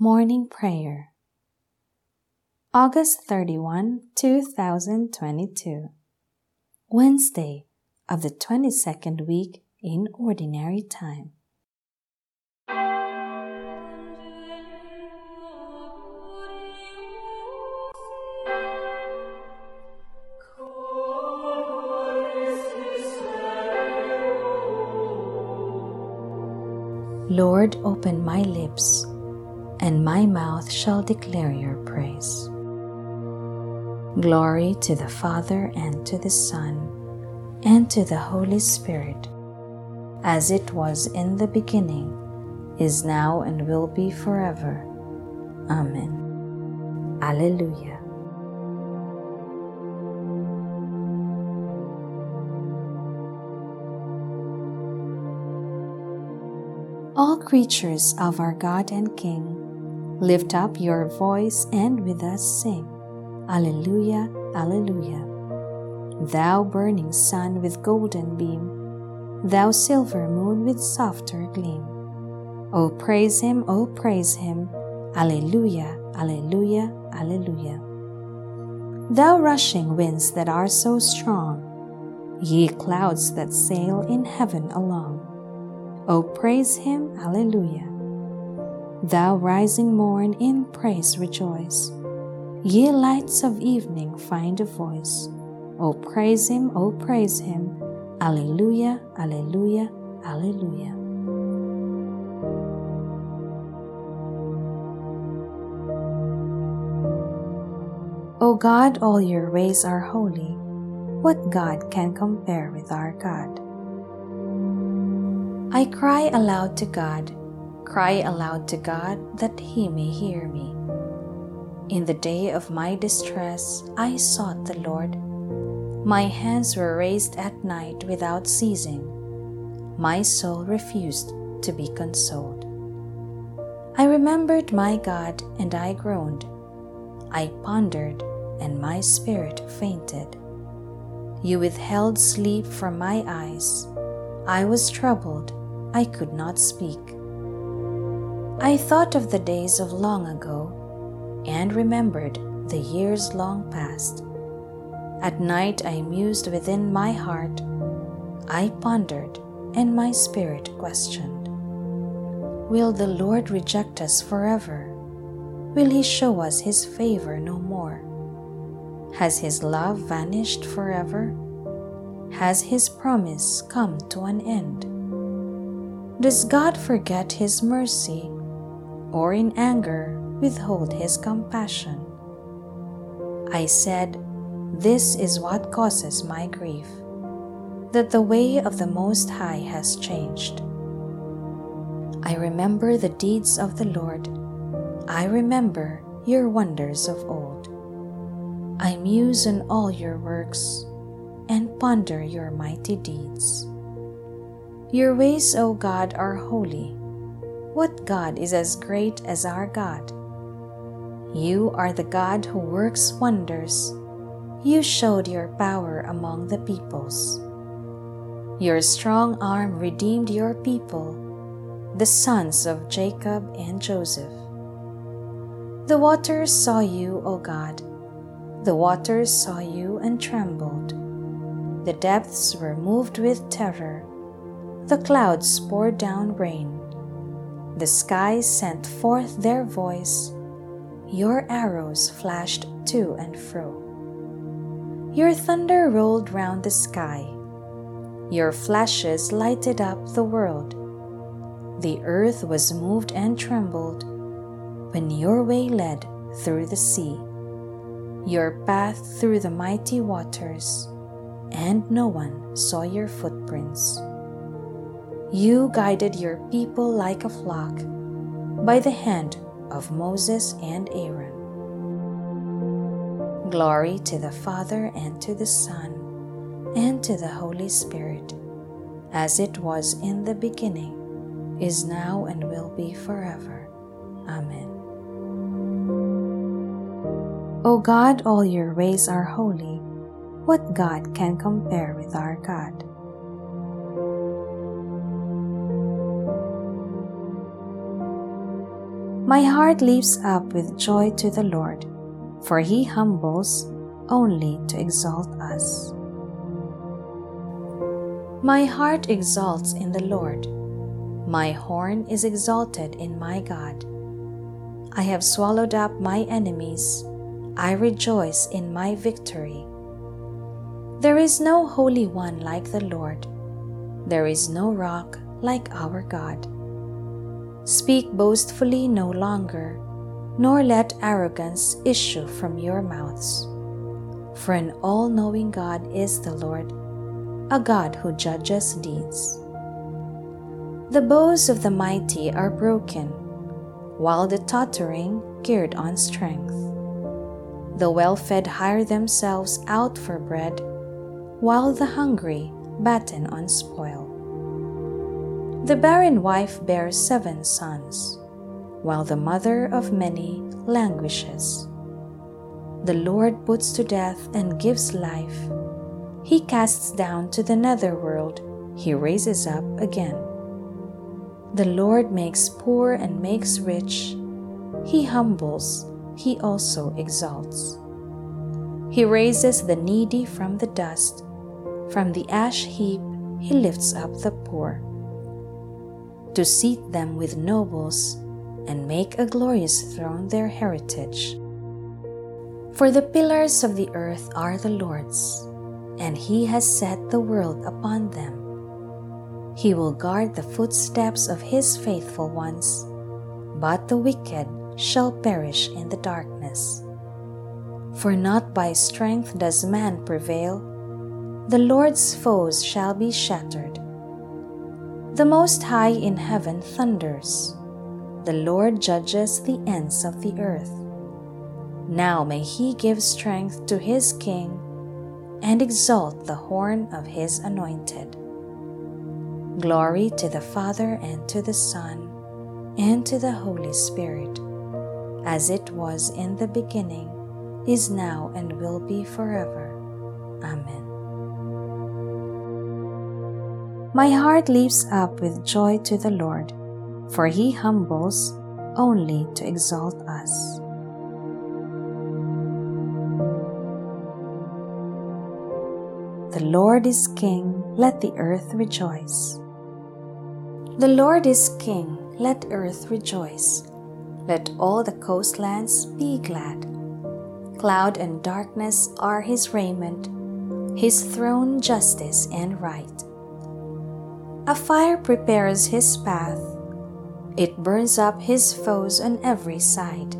Morning Prayer. August 31, 2022 Wednesday of the 22nd week in Ordinary Time. Lord, open my lips and my mouth shall declare your praise. Glory to the Father and to the Son and to the Holy Spirit, as it was in the beginning, is now, and will be forever. Amen. Alleluia. All creatures of our God and King, Lift up your voice and with us sing. Alleluia, Alleluia. Thou burning sun with golden beam, thou silver moon with softer gleam. O praise him, O praise him. Alleluia, Alleluia, Alleluia. Thou rushing winds that are so strong, ye clouds that sail in heaven along. O praise him, Alleluia. Thou rising morn in praise rejoice. Ye lights of evening find a voice. O praise him, O praise him. Alleluia, Alleluia, Alleluia. O God, all your ways are holy. What God can compare with our God? I cry aloud to God cry aloud to God that He may hear me. In the day of my distress, I sought the Lord. My hands were raised at night without ceasing. My soul refused to be consoled. I remembered my God and I groaned. I pondered and my spirit fainted. You withheld sleep from my eyes. I was troubled, I could not speak. I thought of the days of long ago and remembered the years long past. At night I mused within my heart. I pondered, and my spirit questioned Will the Lord reject us forever? Will He show us His favor no more? Has His love vanished forever? Has His promise come to an end? Does God forget His mercy or in anger withhold his compassion. I said, This is what causes my grief, that the way of the Most High has changed. I remember the deeds of the Lord, I remember your wonders of old. I muse on all your works and ponder your mighty deeds. Your ways, O God, are holy what God is as great as our God? You are the God who works wonders. You showed your power among the peoples. Your strong arm redeemed your people, the sons of Jacob and Joseph. The waters saw you, O God. The waters saw you and trembled. The depths were moved with terror. The clouds poured down rain. The skies sent forth their voice. Your arrows flashed to and fro. Your thunder rolled round the sky. Your flashes lighted up the world. The earth was moved and trembled when your way led through the sea, your path through the mighty waters, and no one saw your footprints. You guided your people like a flock by the hand of Moses and Aaron. Glory to the Father and to the Son and to the Holy Spirit, as it was in the beginning, is now, and will be forever. Amen. O God, all your ways are holy. What God can compare with our God? My heart leaps up with joy to the Lord, for he humbles only to exalt us. My heart exalts in the Lord. My horn is exalted in my God. I have swallowed up my enemies. I rejoice in my victory. There is no holy one like the Lord. There is no rock like our God. Speak boastfully no longer, nor let arrogance issue from your mouths. For an all knowing God is the Lord, a God who judges deeds. The bows of the mighty are broken, while the tottering gird on strength. The well fed hire themselves out for bread, while the hungry batten on spoil. The barren wife bears seven sons, while the mother of many languishes. The Lord puts to death and gives life. He casts down to the nether world, he raises up again. The Lord makes poor and makes rich. He humbles, he also exalts. He raises the needy from the dust. From the ash heap, he lifts up the poor to seat them with nobles and make a glorious throne their heritage. For the pillars of the earth are the Lord's, and He has set the world upon them. He will guard the footsteps of His faithful ones, but the wicked shall perish in the darkness. For not by strength does man prevail, the Lord's foes shall be shattered. The Most High in heaven thunders. The Lord judges the ends of the earth. Now may he give strength to his king and exalt the horn of his anointed. Glory to the Father and to the Son and to the Holy Spirit, as it was in the beginning, is now, and will be forever. Amen. My heart leaps up with joy to the Lord, for he humbles only to exalt us. The Lord is King, let the earth rejoice. The Lord is King, let earth rejoice. Let all the coastlands be glad. Cloud and darkness are his raiment, his throne justice and right. A fire prepares his path. It burns up his foes on every side.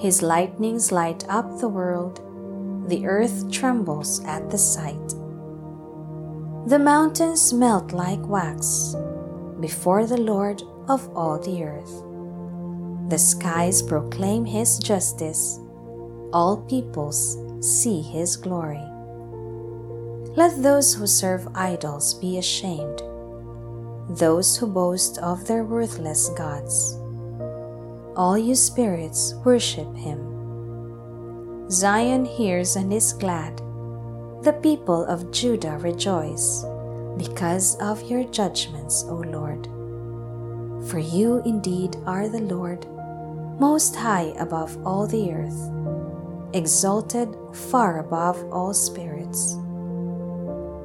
His lightnings light up the world. The earth trembles at the sight. The mountains melt like wax before the Lord of all the earth. The skies proclaim his justice. All peoples see his glory. Let those who serve idols be ashamed those who boast of their worthless gods. All you spirits worship him. Zion hears and is glad. The people of Judah rejoice because of your judgments, O Lord. For you indeed are the Lord, most high above all the earth, exalted far above all spirits.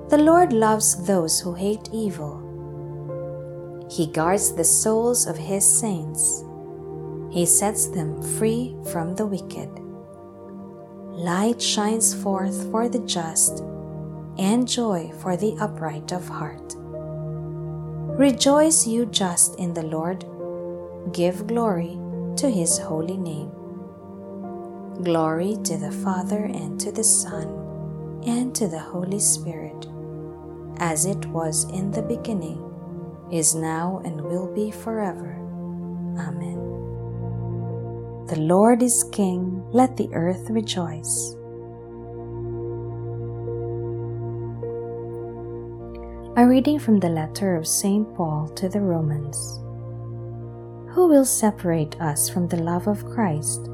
The Lord loves those who hate evil he guards the souls of his saints. He sets them free from the wicked. Light shines forth for the just, and joy for the upright of heart. Rejoice, you just, in the Lord. Give glory to his holy name. Glory to the Father, and to the Son, and to the Holy Spirit, as it was in the beginning is now, and will be forever. Amen. The Lord is King, let the earth rejoice. A reading from the letter of St. Paul to the Romans. Who will separate us from the love of Christ?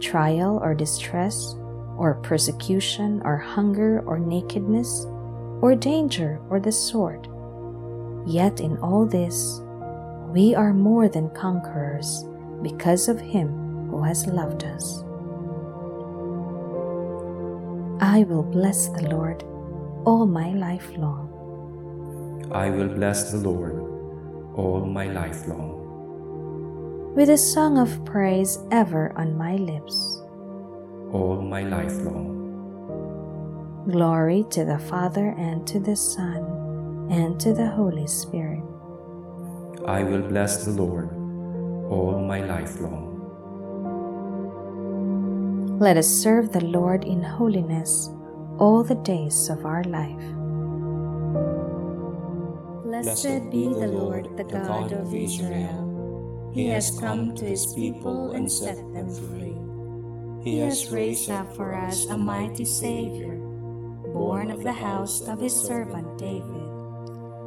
Trial or distress, or persecution, or hunger, or nakedness, or danger, or the sword? Yet in all this, we are more than conquerors because of him who has loved us. I will bless the Lord all my life long. I will bless the Lord all my life long. With a song of praise ever on my lips. All my life long. Glory to the Father and to the Son and to the Holy Spirit. I will bless the Lord all my life long. Let us serve the Lord in holiness all the days of our life. Blessed be the Lord, the God of Israel. He has come to his people and set them free. He has raised up for us a mighty Savior, born of the house of his servant David.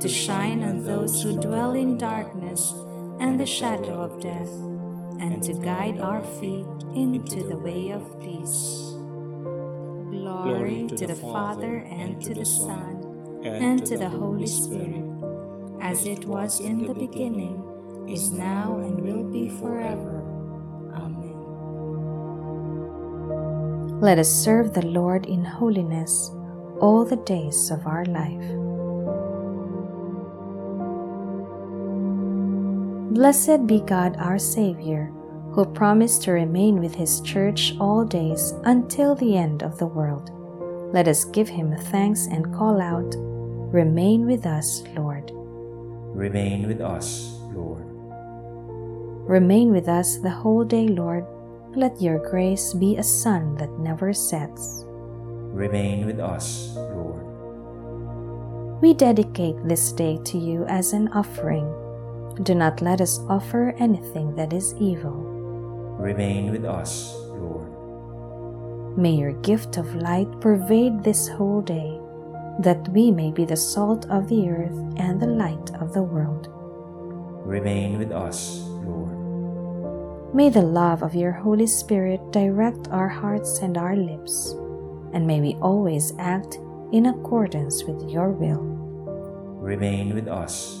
to shine on those who dwell in darkness and the shadow of death, and to guide our feet into the way of peace. Glory to the Father, and to the Son, and to the Holy Spirit as it was in the beginning, is now, and will be forever. Amen. Let us serve the Lord in holiness all the days of our life. Blessed be God our Savior, who promised to remain with His church all days until the end of the world. Let us give Him thanks and call out, Remain with us, Lord. Remain with us, Lord. Remain with us the whole day, Lord. Let your grace be a sun that never sets. Remain with us, Lord. We dedicate this day to you as an offering. Do not let us offer anything that is evil. Remain with us, Lord. May your gift of light pervade this whole day that we may be the salt of the earth and the light of the world. Remain with us, Lord. May the love of your Holy Spirit direct our hearts and our lips, and may we always act in accordance with your will. Remain with us,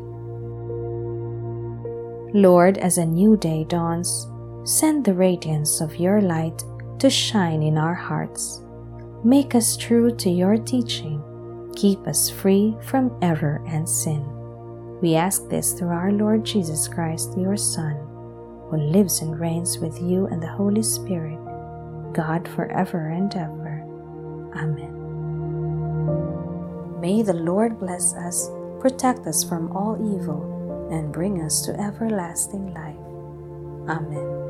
Lord, as a new day dawns, send the radiance of your light to shine in our hearts Make us true to your teaching. Keep us free from error and sin. We ask this through our Lord Jesus Christ, your Son, who lives and reigns with you and the Holy Spirit, God forever and ever. Amen. May the Lord bless us, protect us from all evil, and bring us to everlasting life. Amen.